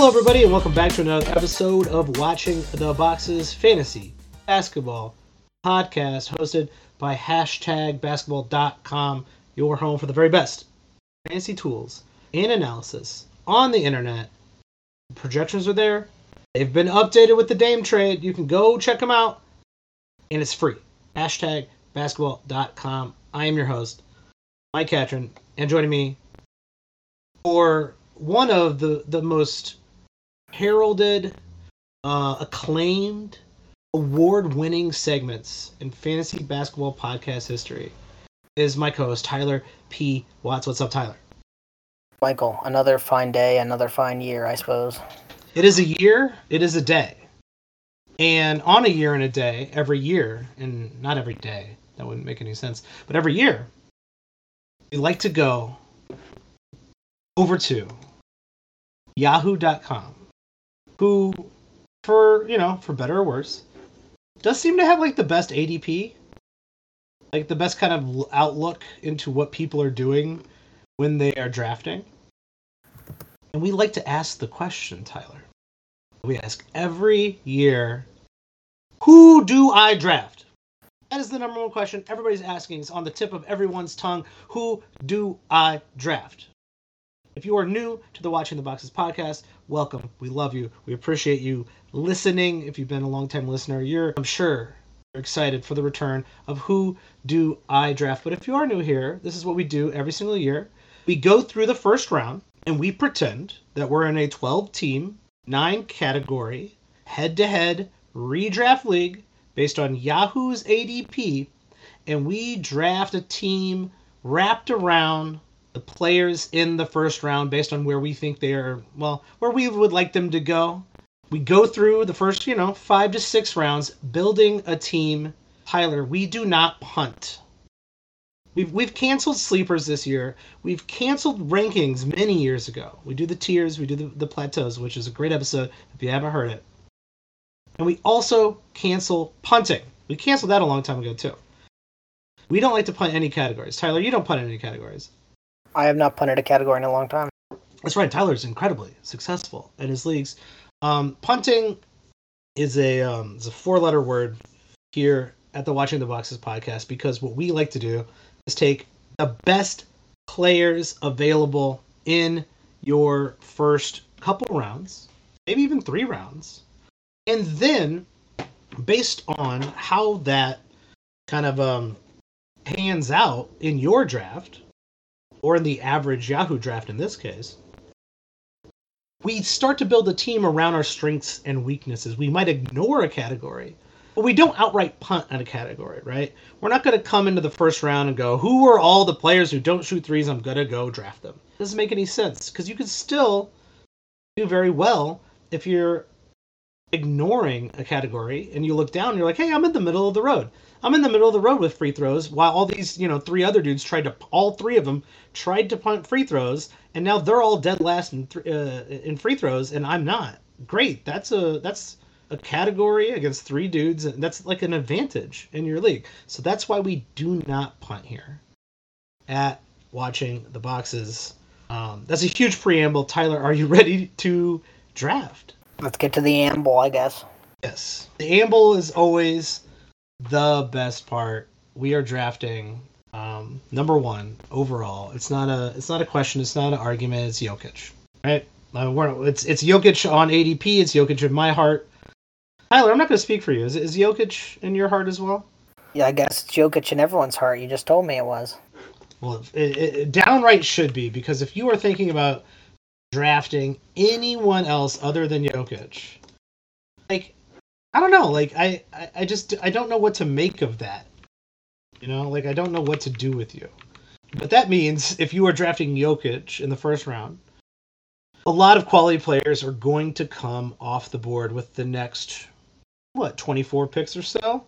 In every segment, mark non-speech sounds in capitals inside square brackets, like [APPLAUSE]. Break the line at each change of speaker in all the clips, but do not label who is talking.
Hello, everybody, and welcome back to another episode of Watching the Boxes Fantasy Basketball Podcast, hosted by hashtag basketball.com, your home for the very best fantasy tools and analysis on the internet. Projections are there. They've been updated with the Dame trade. You can go check them out, and it's free. Hashtag basketball.com. I am your host, Mike Catron, and joining me for one of the, the most heralded, uh, acclaimed, award winning segments in fantasy basketball podcast history is my co host, Tyler P. Watts. What's up, Tyler?
Michael, another fine day, another fine year, I suppose.
It is a year, it is a day. And on a year and a day, every year, and not every day, that wouldn't make any sense, but every year, we like to go over to yahoo.com, who, for, you know, for better or worse, does seem to have like the best ADP, like the best kind of outlook into what people are doing when they are drafting. And we like to ask the question, Tyler. We ask every year, who do I draft? That is the number one question everybody's asking. It's on the tip of everyone's tongue. Who do I draft? If you are new to the Watching the Boxes podcast, welcome. We love you. We appreciate you listening. If you've been a long time listener, you're, I'm sure, excited for the return of Who Do I Draft. But if you are new here, this is what we do every single year. We go through the first round and we pretend that we're in a 12 team, 9 category, head to head redraft league based on Yahoo's ADP, and we draft a team wrapped around the players in the first round based on where we think they are, well, where we would like them to go. We go through the first, you know, five to six rounds building a team. Tyler, we do not punt. We've, we've canceled sleepers this year. We've canceled rankings many years ago. We do the tiers, we do the, the plateaus, which is a great episode if you haven't heard it. And we also cancel punting. We canceled that a long time ago, too. We don't like to punt any categories. Tyler, you don't punt any categories.
I have not punted a category in a long time.
That's right. Tyler's incredibly successful in his leagues. Um, punting is a um, is a four letter word here at the Watching the Boxes podcast because what we like to do is take the best players available in your first couple rounds, maybe even three rounds, and then based on how that kind of um, pans out in your draft or in the average Yahoo draft in this case, we start to build a team around our strengths and weaknesses. We might ignore a category, but we don't outright punt on a category, right? We're not going to come into the first round and go, who are all the players who don't shoot threes? I'm going to go draft them. It doesn't make any sense because you can still do very well if you're ignoring a category and you look down and you're like, hey, I'm in the middle of the road. I'm in the middle of the road with free throws while all these, you know, three other dudes tried to, all three of them tried to punt free throws and now they're all dead last in, th- uh, in free throws and I'm not. Great. That's a, that's a category against three dudes. And that's like an advantage in your league. So that's why we do not punt here at watching the boxes. Um, that's a huge preamble. Tyler, are you [LAUGHS] ready to draft?
Let's get to the amble, I guess.
Yes. The amble is always the best part. We are drafting um, number one overall. It's not a it's not a question. It's not an argument. It's Jokic, right? Uh, we're, it's it's Jokic on ADP. It's Jokic in my heart. Tyler, I'm not going to speak for you. Is is Jokic in your heart as well?
Yeah, I guess it's Jokic in everyone's heart. You just told me it was.
Well, it, it downright should be because if you are thinking about drafting anyone else other than Jokic, like I don't know. Like I, I, I just I don't know what to make of that. You know, like I don't know what to do with you. But that means if you are drafting Jokic in the first round, a lot of quality players are going to come off the board with the next what 24 picks or so.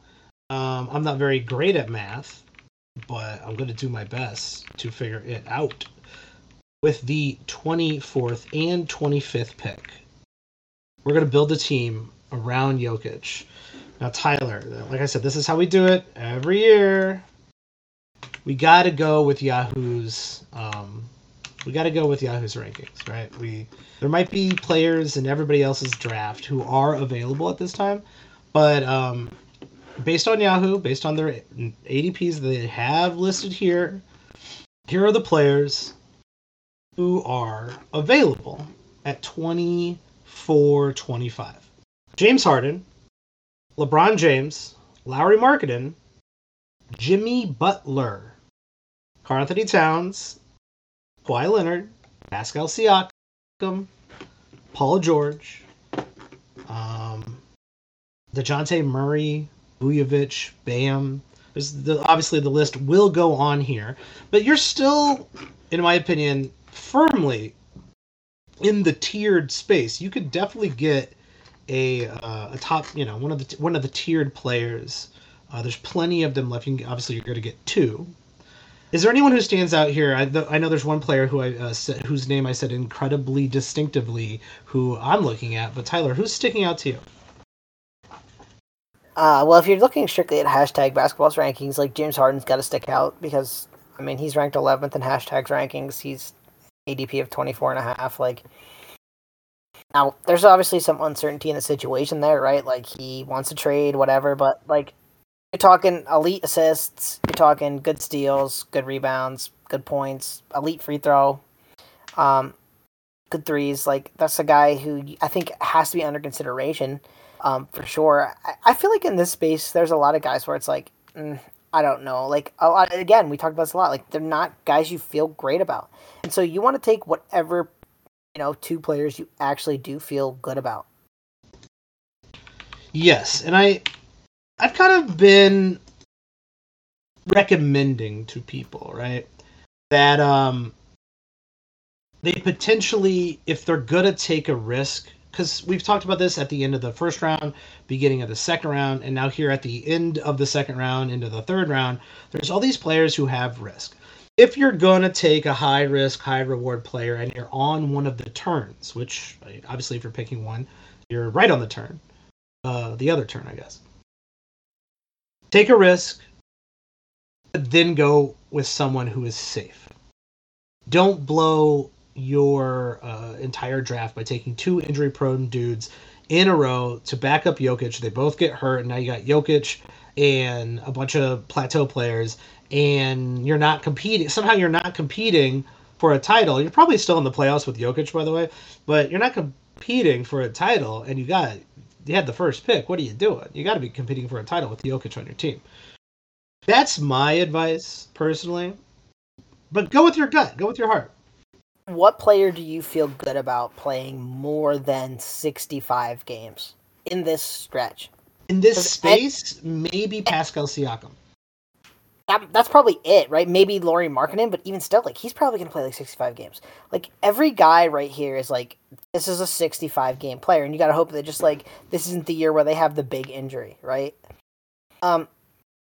Um, I'm not very great at math, but I'm going to do my best to figure it out. With the 24th and 25th pick, we're going to build a team around Jokic. Now, Tyler, like I said, this is how we do it every year. We got to go with Yahoo's um, We got to go with Yahoo's rankings, right? We there might be players in everybody else's draft who are available at this time, but um, based on Yahoo, based on their ADPs they have listed here, here are the players who are available at 24 25. James Harden, LeBron James, Lauri Markkanen, Jimmy Butler, Karl Anthony Towns, Kawhi Leonard, Pascal Siakam, Paul George, um, DeJounte Murray, Vucevic, Bam. The, obviously the list will go on here, but you're still, in my opinion, firmly in the tiered space. You could definitely get a uh, a top, you know, one of the one of the tiered players. Uh, there's plenty of them left. You can, obviously, you're going to get two. Is there anyone who stands out here? I, I know there's one player who I uh, said, whose name I said incredibly distinctively, who I'm looking at. But Tyler, who's sticking out to you?
Uh, well, if you're looking strictly at hashtag basketball's rankings, like James Harden's got to stick out because I mean he's ranked 11th in hashtags rankings. He's ADP of 24 and a half. Like now, there's obviously some uncertainty in the situation there, right? Like he wants to trade, whatever. But like you're talking elite assists, you're talking good steals, good rebounds, good points, elite free throw, um, good threes. Like that's a guy who I think has to be under consideration um, for sure. I, I, feel like in this space, there's a lot of guys where it's like, mm, I don't know. Like a lot, again, we talked about this a lot. Like they're not guys you feel great about, and so you want to take whatever you know two players you actually do feel good about.
Yes, and I I've kind of been recommending to people, right, that um they potentially if they're gonna take a risk because we've talked about this at the end of the first round, beginning of the second round, and now here at the end of the second round, into the third round, there's all these players who have risk. If you're going to take a high risk, high reward player and you're on one of the turns, which obviously if you're picking one, you're right on the turn, uh, the other turn, I guess. Take a risk, but then go with someone who is safe. Don't blow your uh, entire draft by taking two injury prone dudes in a row to back up Jokic. They both get hurt, and now you got Jokic and a bunch of plateau players, and you're not competing. Somehow you're not competing for a title. You're probably still in the playoffs with Jokic, by the way, but you're not competing for a title, and you got you had the first pick. What are you doing? You got to be competing for a title with Jokic on your team. That's my advice personally. But go with your gut. Go with your heart
what player do you feel good about playing more than 65 games in this stretch?
In this space, I, maybe Pascal Siakam.
That, that's probably it, right? Maybe Lauri Markkanen, but even still, like he's probably gonna play like 65 games. Like every guy right here is like, this is a 65 game player, and you gotta hope that just like this isn't the year where they have the big injury, right? Um,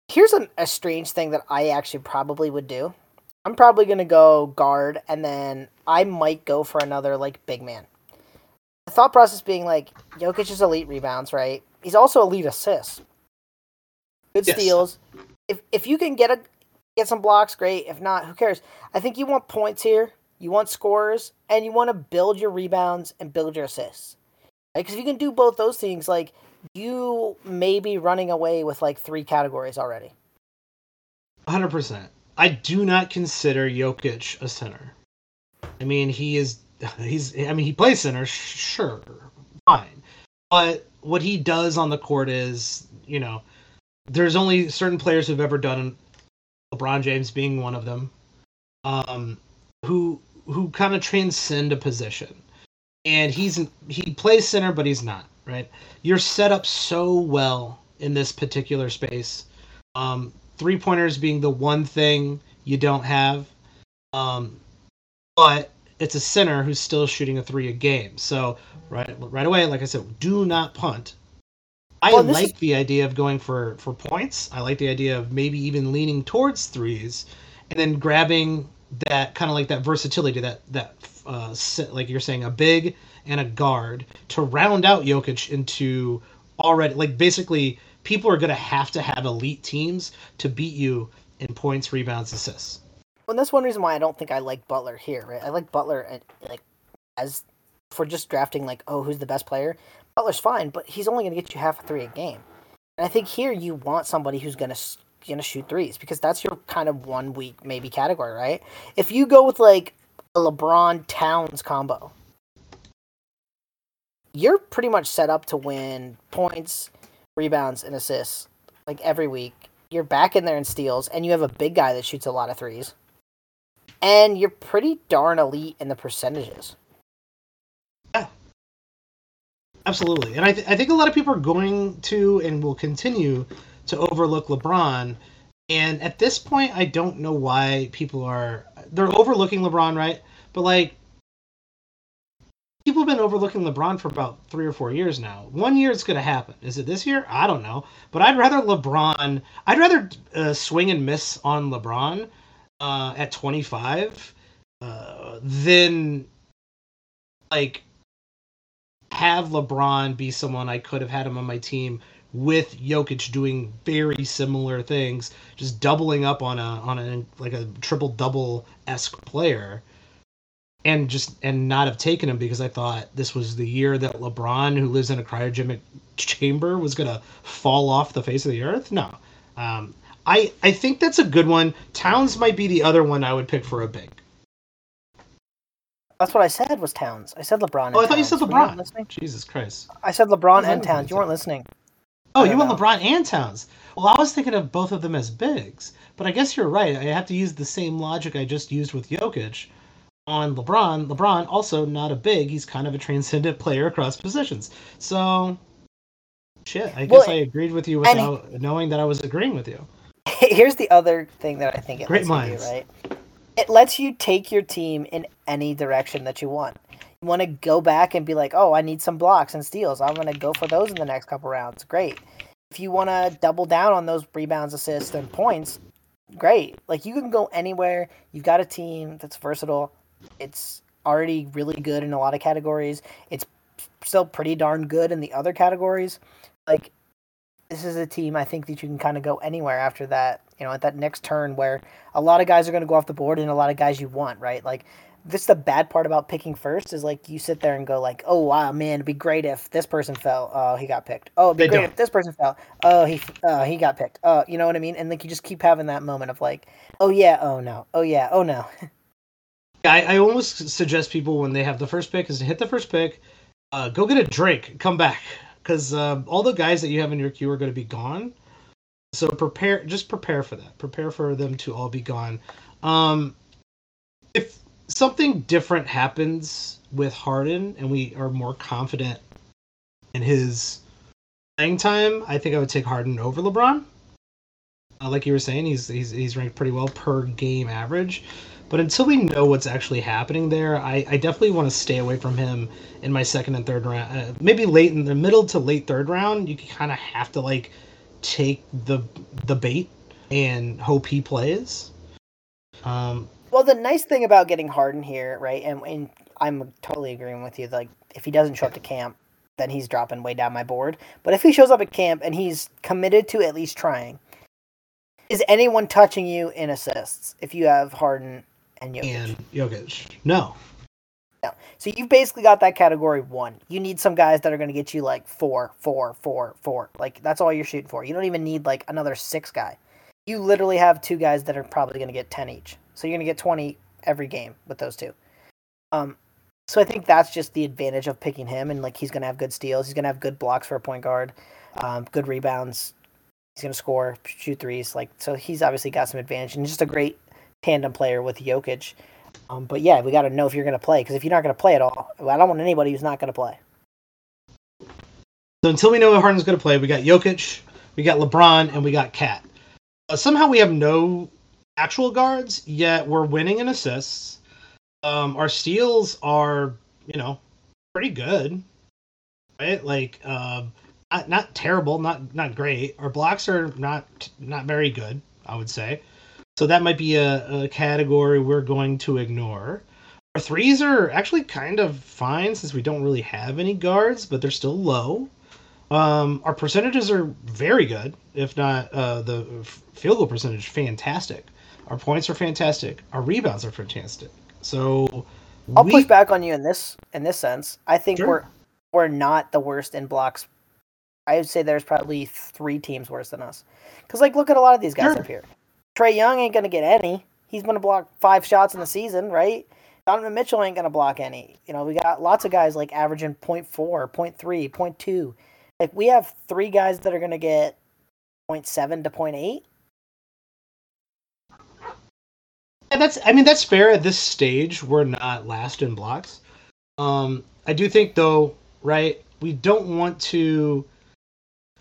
here's a, a strange thing that I actually probably would do. I'm probably gonna go guard, and then I might go for another like big man. The thought process being like Jokic is elite rebounds, right? He's also elite assists. Good yes. steals. If if you can get a get some blocks, great. If not, who cares? I think you want points here. You want scores, and you want to build your rebounds and build your assists. Because right? if you can do both those things, like you may be running away with like three categories already.
Hundred percent. I do not consider Jokic a center. I mean, he is [LAUGHS] he's I mean, he plays center, sure, fine. But what he does on the court is, you know, there's only certain players who've ever done LeBron James being one of them. Um who who kind of transcend a position. And he's he plays center but he's not, right? You're set up so well in this particular space. Um three pointers being the one thing you don't have. Um, but it's a center who's still shooting a three a game. So right right away, like I said, do not punt. I well, like is... the idea of going for for points. I like the idea of maybe even leaning towards threes, and then grabbing that kind of like that versatility, that that uh, like you're saying, a big and a guard to round out Jokic into already like basically people are going to have to have elite teams to beat you in points, rebounds, assists.
Well, that's one reason why I don't think I like Butler here. Right? I like Butler at, like as for just drafting like oh who's the best player. Butler's fine, but he's only going to get you half a three a game. And I think here you want somebody who's going to going to shoot threes because that's your kind of one week maybe category, right? If you go with like a LeBron Towns combo, you're pretty much set up to win points, rebounds, and assists like every week. You're back in there in steals, and you have a big guy that shoots a lot of threes. And you're pretty darn elite in the percentages.
Absolutely. And I, th- I think a lot of people are going to and will continue to overlook LeBron. And at this point, I don't know why people are. They're overlooking LeBron, right? But like, people have been overlooking LeBron for about three or four years now. One year it's going to happen. Is it this year? I don't know. But I'd rather LeBron. I'd rather uh, swing and miss on LeBron uh, at 25 uh, than like have LeBron be someone I could have had him on my team with Jokic doing very similar things, just doubling up on a on a like a triple double esque player and just and not have taken him because I thought this was the year that LeBron, who lives in a cryogenic chamber, was gonna fall off the face of the earth. No, um, I I think that's a good one. Towns might be the other one I would pick for a big.
That's what I said was Towns. I said LeBron.
Oh, I thought Towns. you said LeBron. Jesus Christ!
I said LeBron and Towns. You weren't listening.
Oh, you want know. LeBron and Towns? Well, I was thinking of both of them as bigs, but I guess you're right. I have to use the same logic I just used with Jokic on LeBron, LeBron also not a big. He's kind of a transcendent [LAUGHS] player across positions. So, shit. I well, guess I agreed with you without he, knowing that I was agreeing with you. [LAUGHS]
Here's the other thing that I think it
great minds,
do, right? It lets you take your team in any direction that you want. You want to go back and be like, oh, I need some blocks and steals. I'm going to go for those in the next couple rounds. Great. If you want to double down on those rebounds, assists, and points, great. Like you can go anywhere. You've got a team that's versatile. It's already really good in a lot of categories. It's still pretty darn good in the other categories. Like this is a team I think that you can kind of go anywhere after that. You know, at that next turn where a lot of guys are going to go off the board and a lot of guys you want, right? Like this the bad part about picking first is like you sit there and go like, oh wow, man, it'd be great if this person fell. Oh, he got picked. Oh, it'd be they great don't. if this person fell. Oh, he uh, he got picked. Oh, you know what I mean? And like you just keep having that moment of like, oh yeah, oh no, oh yeah, oh no. [LAUGHS]
I, I almost suggest people when they have the first pick is to hit the first pick, uh, go get a drink, come back, because uh, all the guys that you have in your queue are going to be gone. So prepare, just prepare for that. Prepare for them to all be gone. Um, if something different happens with Harden and we are more confident in his playing time, I think I would take Harden over LeBron. Uh, like you were saying, he's he's he's ranked pretty well per game average. But until we know what's actually happening there, I, I definitely want to stay away from him in my second and third round. Uh, maybe late in the middle to late third round, you kind of have to like take the the bait and hope he plays. Um,
well, the nice thing about getting Harden here, right, and, and I'm totally agreeing with you. Like, if he doesn't show up to camp, then he's dropping way down my board. But if he shows up at camp and he's committed to at least trying, is anyone touching you in assists if you have Harden and Jokic.
And Jokic. No.
No. So you've basically got that category one. You need some guys that are going to get you like four, four, four, four. Like that's all you're shooting for. You don't even need like another six guy. You literally have two guys that are probably going to get ten each. So you're going to get twenty every game with those two. Um, so I think that's just the advantage of picking him, and like he's going to have good steals. He's going to have good blocks for a point guard, um, good rebounds. He's going to score, shoot threes. Like so, he's obviously got some advantage, and just a great tandem player with Jokic. Um, but yeah, we got to know if you're going to play because if you're not going to play at all, I don't want anybody who's not going to play.
So until we know if Harden's going to play, we got Jokic, we got LeBron, and we got KAT. Uh, somehow we have no actual guards yet. We're winning in assists. Um, our steals are, you know, pretty good, right? Like, uh, not not terrible, not not great. Our blocks are not not very good, I would say. So that might be a, a category we're going to ignore. Our threes are actually kind of fine since we don't really have any guards, but they're still low. Um, our percentages are very good, if not uh, the field goal percentage fantastic. Our points are fantastic. Our rebounds are fantastic. So
I'll
we-
push back on you in this in this sense. I think
Sure.
we're we're not the worst in blocks. I would say there's probably three teams worse than us. Because like, look at a lot of these guys
Sure.
up here. Trae Young ain't gonna get any. He's gonna block five shots in the season, right? Donovan Mitchell ain't gonna block any. You know, we got lots of guys like averaging 0.4, 0.3, 0.2. Like we have three guys that are gonna get 0.7 to 0.8.
Yeah, that's I mean that's fair at this stage. We're not last in blocks. Um, I do think though, right? We don't want to.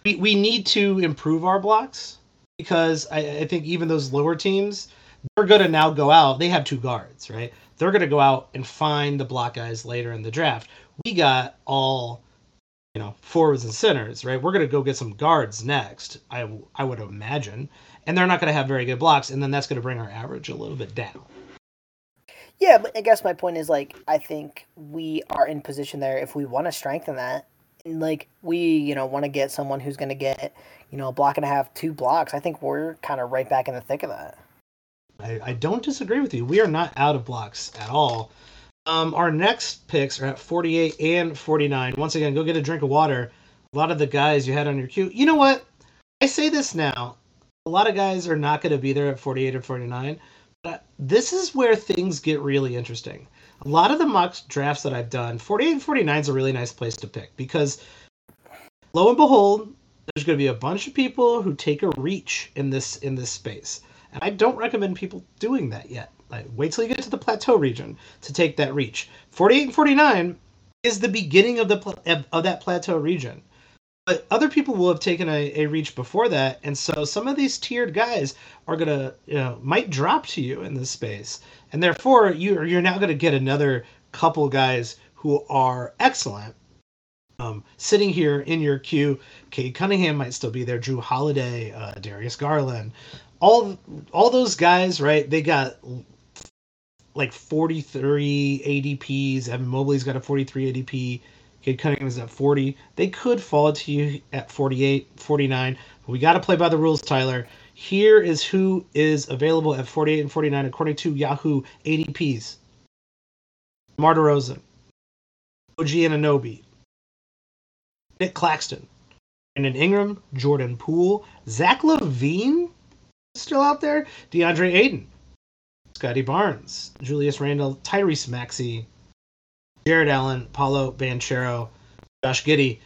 We we need to improve our blocks because I, I think even those lower teams, they're gonna now go out. They have two guards, right? They're gonna go out and find the block guys later in the draft. We got all, you know, forwards and centers, right? We're gonna go get some guards next. I I would imagine and they're not going to have very good blocks, and then that's going to bring our average a little bit down.
Yeah, but I guess my point is like I think we are in position there if we want to strengthen that. Like we, you know, want to get someone who's going to get, you know, a block and a half, two blocks. I think we're kind of right back in the thick of that.
I, I don't disagree with you. We are not out of blocks at all. Um, our next picks are at 48 and 49. Once again, go get a drink of water. A lot of the guys you had on your queue. You know what? I say this now. A lot of guys are not going to be there at 48 or 49. But this is where things get really interesting. A lot of the mock drafts that I've done, 48 and 49 is a really nice place to pick because lo and behold, there's going to be a bunch of people who take a reach in this in this space. And I don't recommend people doing that yet. Like, wait till you get to the plateau region to take that reach. 48 and 49 is the beginning of the of, of that plateau region. But other people will have taken a, a reach before that, and so some of these tiered guys are gonna, you know, might drop to you in this space, and therefore you you're now gonna get another couple guys who are excellent. Um, sitting here in your queue, Cade Cunningham might still be there, Jrue Holiday, uh, Darius Garland, all all those guys, right? They got like 43 ADPs. Evan Mobley's got a 43 ADP. Cade Cunningham is at 40. They could fall to you at 48, 49. But we got to play by the rules, Tyler. Here is who is available at 48 and 49 according to Yahoo ADPs. DeMar DeRozan, OG Anunoby, Nick Claxton, Brandon Ingram, Jordan Poole, Zach LaVine still out there, DeAndre Ayton, Scottie Barnes, Julius Randle, Tyrese Maxey, Jarrett Allen, Paolo Banchero, Josh Giddey.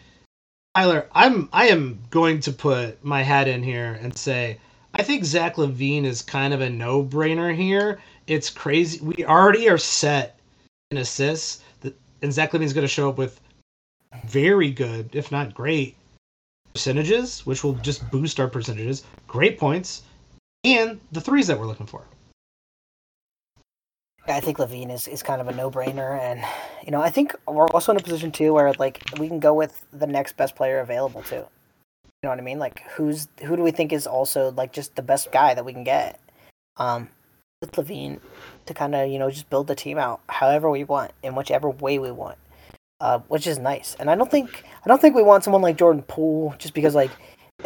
Tyler, I'm I am going to put my hat in here and say I think Zach LaVine is kind of a no-brainer here. It's crazy. We already are set in assists, and Zach LaVine's going to show up with very good, if not great, percentages, which will just boost our percentages. Great points, and the threes that we're looking for.
I think LaVine is, is kind of a no brainer, and you know I think we're also in a position too where like we can go with the next best player available too. You know what I mean? Like who's who do we think is also like just the best guy that we can get? Um, with LaVine to kind of you know just build the team out however we want in whichever way we want, uh, which is nice. And I don't think I don't think we want someone like Jordan Poole just because like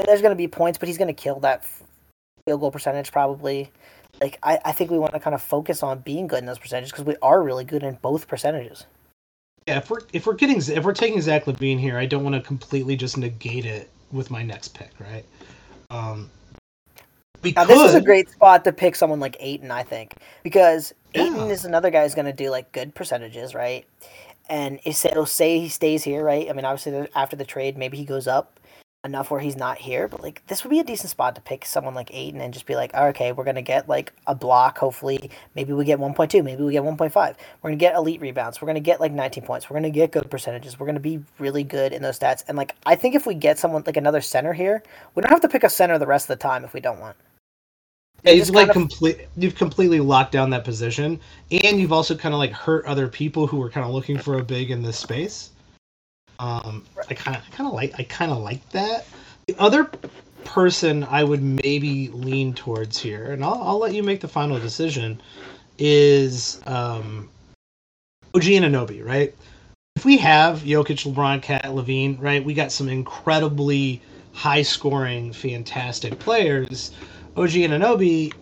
there's gonna be points, but he's gonna kill that field goal percentage probably like I, I think we want to kind of focus on being good in those percentages because we are really good in both percentages.
Yeah, if we're if we're getting if we're taking Zach LaVine here, I don't want to completely just negate it with my next pick, right? Um,
Now this is a great spot to pick someone like Ayton, I think, because
Ayton
is another guy who's going to do like good percentages, right? And if it'll say he stays here, right? I mean, obviously after the trade, maybe he goes up enough where he's not here, but like this would be a decent spot to pick someone like Ayton and just be like, oh, okay, we're gonna get like a block. Hopefully, maybe we get 1.2, maybe we get 1.5. We're gonna get elite rebounds. We're gonna get like 19 points. We're gonna get good percentages. We're gonna be really good in those stats. And like, I think if we get someone like another center here, we don't have to pick a center the rest of the time if we don't want.
Yeah,
It
like
of-
complete. You've completely locked down that position, and you've also kind of like hurt other people who were kind of looking for a big in this space. Um, I kind of, I kind of like, I kind of like that. The other person I would maybe lean towards here, and I'll, I'll let you make the final decision, is um, OG Anunoby, right? If we have Jokic, LeBron, KAT, LaVine, right, we got some incredibly high-scoring, fantastic players. OG Anunoby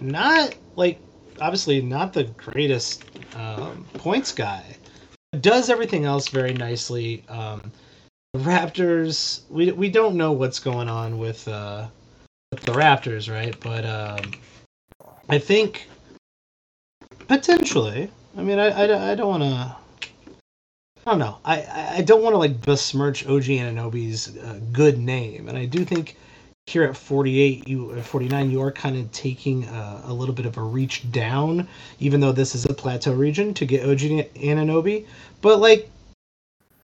not like obviously not the greatest um, points guy. Does everything else very nicely. Um, the Raptors, we we don't know what's going on with uh, with the Raptors, right? But um, I think potentially. I mean, I I, I don't want to. I don't know. I, I don't want to like besmirch OG Anunoby's uh, good name, and I do think here at 48 you at 49 you are kind of taking a, a, little bit of a reach down even though this is a plateau region to get og Anunoby but like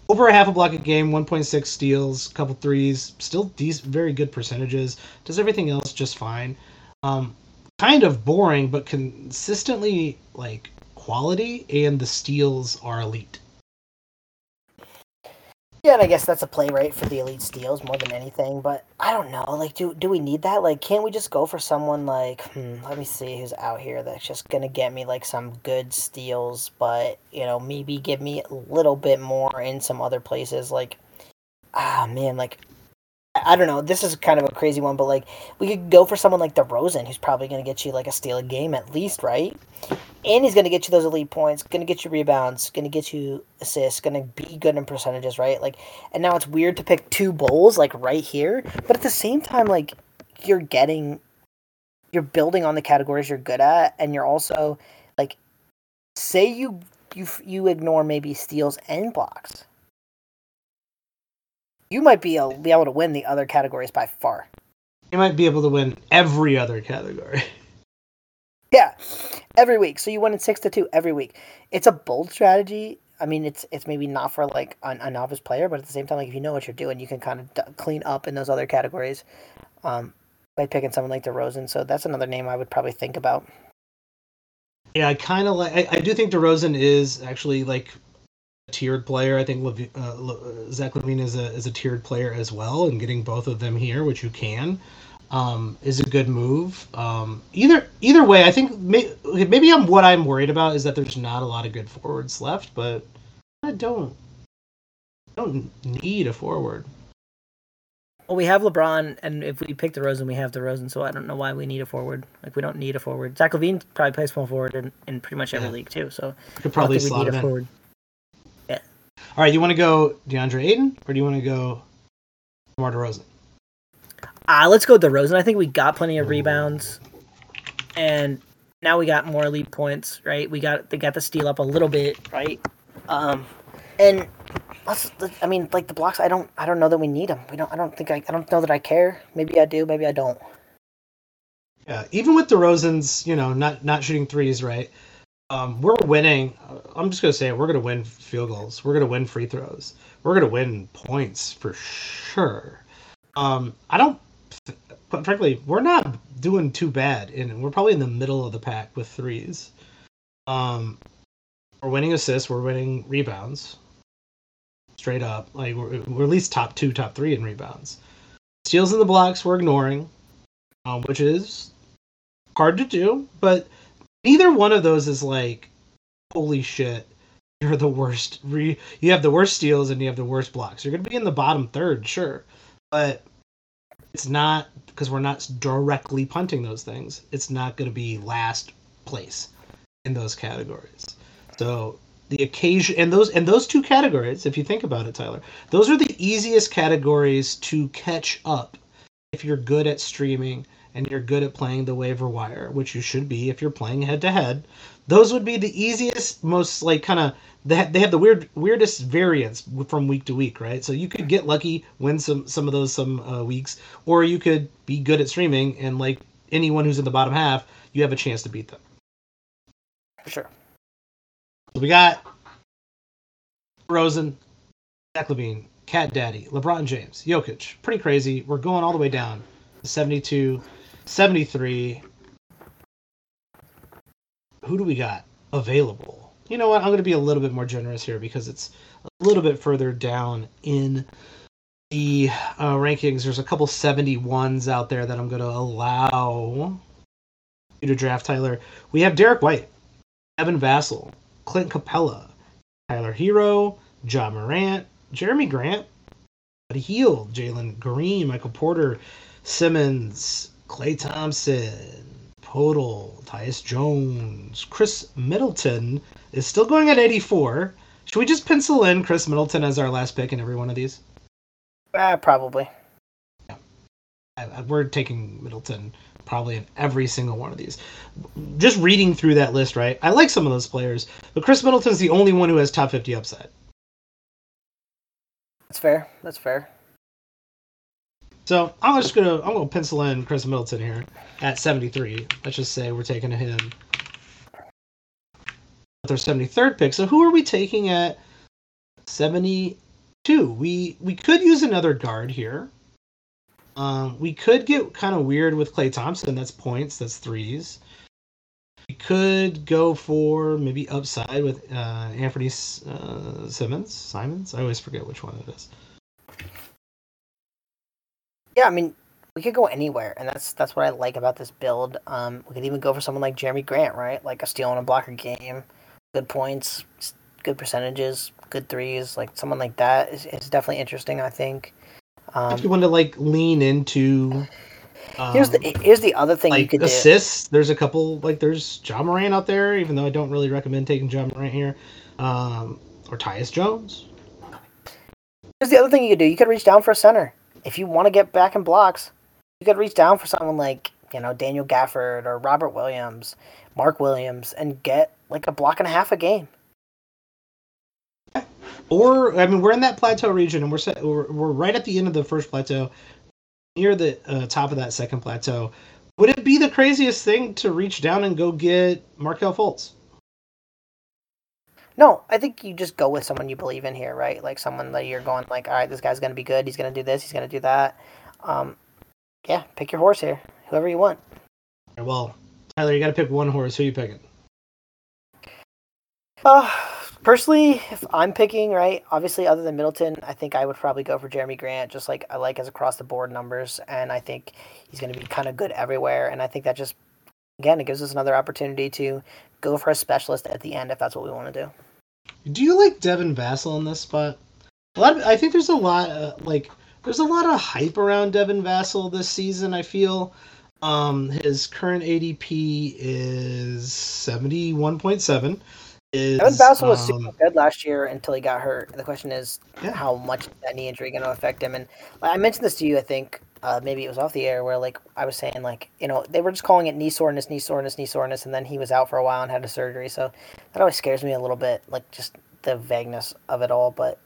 over a half a block a game 1.6 steals couple threes still these very good percentages does everything else just fine. Um kind of boring but consistently like quality and the steals are elite
yeah, and I guess that's a play rate for the elite steals more than anything. But I don't know. Like, do do we need that? Like, can't we just go for someone like? Hmm, let me see who's out here that's just gonna get me like some good steals, but you know maybe give me a little bit more in some other places. Like, ah man, like I don't know. This is kind of a crazy one, but like we could go for someone like DeRozan, who's probably going to get you like a steal a game at least, right? And he's going to get you those elite points, going to get you rebounds, going to get you assists, going to be good in percentages, right? Like, and now it's weird to pick two bulls like right here, but at the same time, like you're getting, you're building on the categories you're good at, and you're also like, say you you you ignore maybe steals and blocks, you might be able, be able to win the other categories by far.
You might be able to win every other category. [LAUGHS]
Yeah, every week. So you win in six to two every week. It's a bold strategy. I mean, it's it's maybe not for like a, a novice player, but at the same time, like if you know what you're doing, you can kind of d- clean up in those other categories um, by picking someone like DeRozan. So that's another name I would probably think about.
Yeah, I kind of like. I, I, do think DeRozan is actually like a tiered player. I think Lev- uh, Zach LaVine is a is a tiered player as well, and getting both of them here, which you can um, is a good move. Um, either either way, I think may, maybe I'm what I'm worried about is that there's not a lot of good forwards left, but I don't I don't need a forward.
Well, we have LeBron, and if we pick DeRozan, we have DeRozan, so I don't know why we need a forward. Like we don't need a forward. Zach LaVine probably plays small forward in, in pretty much every yeah. league too. So
could probably slot him in. Forward. Yeah. All right, you want to go DeAndre Ayton, or do you want to go DeMar DeRozan?
Uh, let's go DeRozan. I think we got plenty of rebounds, and now we got more elite points, right? We got they got the steal up a little bit, right? Um, and let's, I mean, like the blocks. I don't, I don't know that we need them. We don't. I don't think I. I don't know that I care. Maybe I do. Maybe I don't.
Yeah, even with DeRozan's, you know, not not shooting threes, right? Um, we're winning. I'm just gonna say it. We're gonna win field goals. We're gonna win free throws. We're gonna win points for sure. Um, I don't frankly, we're not doing too bad, and we're probably in the middle of the pack with threes. Um, we're winning assists, we're winning rebounds, straight up. Like we're, we're at least top two, top three in rebounds. Steals in the blocks, we're ignoring, um, which is hard to do. But neither one of those is like, holy shit, you're the worst. Re- you have the worst steals and you have the worst blocks. You're gonna be in the bottom third, sure, but it's not because we're not directly punting those things. It's not going to be last place in those categories. So the occasion and those and those two categories, if you think about it, Tyler, those are the easiest categories to catch up if you're good at streaming and you're good at playing the waiver wire, which you should be if you're playing head to head. Those would be the easiest, most like kind of they have, they have the weird weirdest variance from week to week, right? So you could get lucky, win some some of those some uh, weeks, or you could be good at streaming and like anyone who's in the bottom half, you have a chance to beat them.
For sure.
So we got Rosen, Zach LaVine, Cat Daddy, LeBron James, Jokic. Pretty crazy. We're going all the way down. 72, 73. Who do we got available? you know what? I'm going to be a little bit more generous here because it's a little bit further down in the uh, rankings. There's a couple 71s out there that I'm going to allow you to draft, Tyler. We have Derrick White, Devin Vassell, Clint Capela, Tyler Herro, Ja Morant, Jerami Grant, Buddy Hield, Jalen Green, Michael Porter, Simmons, Klay Thompson, Poeltl, Tyus Jones, Khris Middleton is still going at 84. Should we just pencil in Khris Middleton as our last pick in every one of these?
Uh, probably.
I, we're taking Middleton probably in every single one of these. Just reading through that list, right? I like some of those players, but Khris Middleton's the only one who has top 50 upside.
That's fair. That's fair.
So I'm just gonna I'm gonna pencil in Khris Middleton here at 73. Let's just say we're taking him our 73rd pick. So who are we taking at 72? We we could use another guard here. Um, we could get kind of weird with Klay Thompson. That's points. That's threes. We could go for maybe upside with uh, Anthony uh, Simmons. Simons. I always forget which one it is.
Yeah, I mean, we could go anywhere, and that's that's what I like about this build. Um, we could even go for someone like Jerami Grant, right? Like a steal and a blocker game, good points, good percentages, good threes. Like someone like that is, is definitely interesting. I think.
Um, if you want to like lean into.
Um, here's the um, here's the other thing
like
you could
assists. Do. There's a couple like there's Ja Morant out there, even though I don't really recommend taking Ja Morant here, um, or Tyus Jones.
Here's the other thing you could do. You could reach down for a center if you want to get back in blocks, you could reach down for someone like you know Daniel Gafford or Robert Williams, Mark Williams, and get like a block and a half a game.
Or I mean, we're in that plateau region, and we're set, we're, we're right at the end of the first plateau, near the uh, top of that second plateau. Would it be the craziest thing to reach down and go get Markelle Fultz?
No, I think you just go with someone you believe in here, right? Like someone that you're going like, all right, this guy's gonna be good. He's gonna do this. He's gonna do that. Um, yeah, pick your horse here. Whoever you want.
Well, Tyler, you got to pick one horse. Who are you picking?
Uh, personally, if I'm picking, right, obviously, other than Middleton, I think I would probably go for Jerami Grant, just like I like his across the board numbers, and I think he's going to be kind of good everywhere. And I think that just, again, it gives us another opportunity to go for a specialist at the end if that's what we want to do.
Do you like Devin Vassell in this spot? A lot. Of, I think there's a lot. Uh, like there's a lot of hype around Devin Vassell this season. I feel. Um, his current ADP is seventy one point seven.
Is, Devin Vassell was um, super good last year until he got hurt. The question is, yeah. how much is that knee injury going to affect him? And I mentioned this to you, I think, uh, maybe it was off the air where like I was saying like you know they were just calling it knee soreness, knee soreness, knee soreness, and then he was out for a while and had a surgery. So that always scares me a little bit, like just the vagueness of it all. But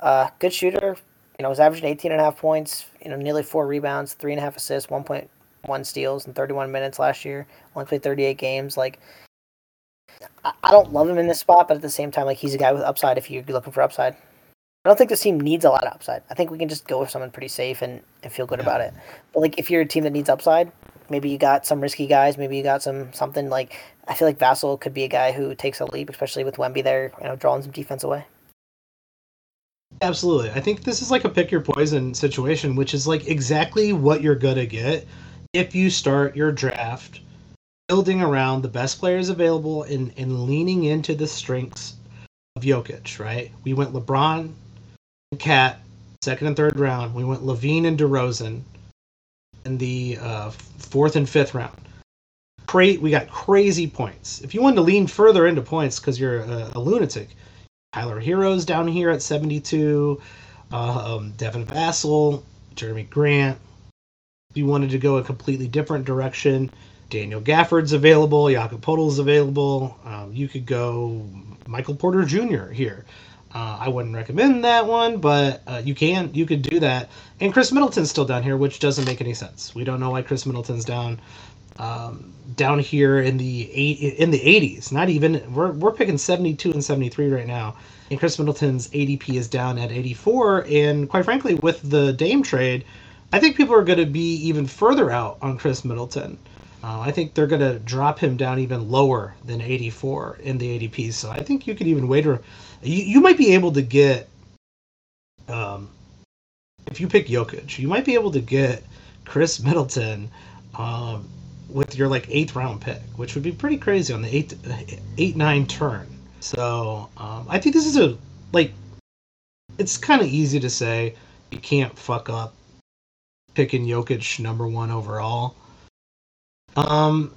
uh, good shooter, you know, was averaging 18 and a half points, you know, nearly four rebounds, three and a half assists, 1.1 steals in 31 minutes last year. Only played 38 games. Like I, I don't love him in this spot, but at the same time, like he's a guy with upside if you're looking for upside. I don't think this team needs a lot of upside. I think we can just go with someone pretty safe and, and feel good yeah. about it. But like if you're a team that needs upside, maybe you got some risky guys, maybe you got some something like I feel like Vassell could be a guy who takes a leap, especially with Wemby there, you know, drawing some defense away.
Absolutely. I think this is like a pick your poison situation, which is like exactly what you're gonna get if you start your draft building around the best players available and, and leaning into the strengths of Jokic, right? We went LeBron, KAT, second and third round. We went LaVine and DeRozan in the uh, fourth and fifth round. Cra- we got crazy points. If you wanted to lean further into points because you're a, a, lunatic, Tyler Herro's down here at 72, uh, um, Devin Vassell, Jerami Grant. If you wanted to go a completely different direction, Daniel Gafford's available, Jakob Poeltl's available. Um, you could go Michael Porter Jr. here. Uh, I wouldn't recommend that one, but uh, you can you could do that. And Khris Middleton's still down here, which doesn't make any sense. We don't know why Khris Middleton's down um, down here in the eight in the 80s. Not even we're we're picking 72 and 73 right now, and Khris Middleton's ADP is down at 84. And quite frankly, with the Dame trade, I think people are going to be even further out on Khris Middleton. Uh, I think they're going to drop him down even lower than 84 in the ADP. So I think you could even wait. Or you, you might be able to get, um, if you pick Jokic, you might be able to get Khris Middleton um, with your like eighth round pick, which would be pretty crazy on the eight eight nine turn. So um, I think this is a like it's kind of easy to say you can't fuck up picking Jokic number one overall. Um,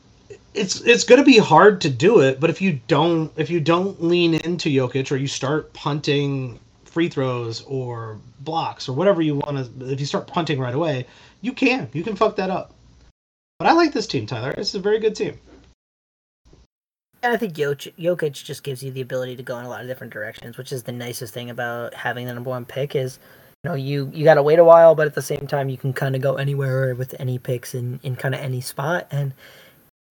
it's it's going to be hard to do it, but if you don't if you don't lean into Jokic or you start punting free throws or blocks or whatever you want to, if you start punting right away, you can you can fuck that up. But I like this team, Tyler. It's a very good team.
And I think Jokic, just gives you the ability to go in a lot of different directions, which is the nicest thing about having the number one pick is, know, you you got to wait a while, but at the same time you can kind of go anywhere with any picks in in kind of any spot, and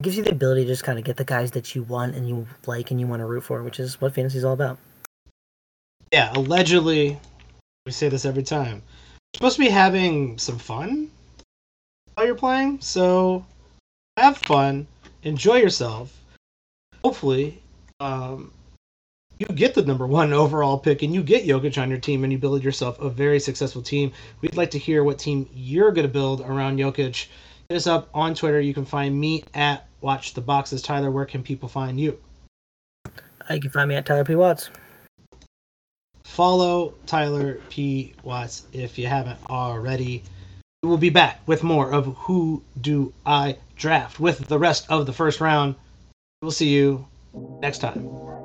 it gives you the ability to just kind of get the guys that you want and you like and you want to root for, which is what fantasy is all about.
Yeah, allegedly, we say this every time. You're supposed to be having some fun while you're playing, so have fun, enjoy yourself. Hopefully, um, you get the number one overall pick and you get Jokic on your team and you build yourself a very successful team. We'd like to hear what team you're going to build around Jokic. Hit us up on Twitter. You can find me at Watch the Boxes. Tyler, where can people find you?
Uh, you can find me at Tyler P. Watts.
Follow Tyler P. Watts if you haven't already. We will be back with more of Who Do I Draft with the rest of the first round. We'll see you next time.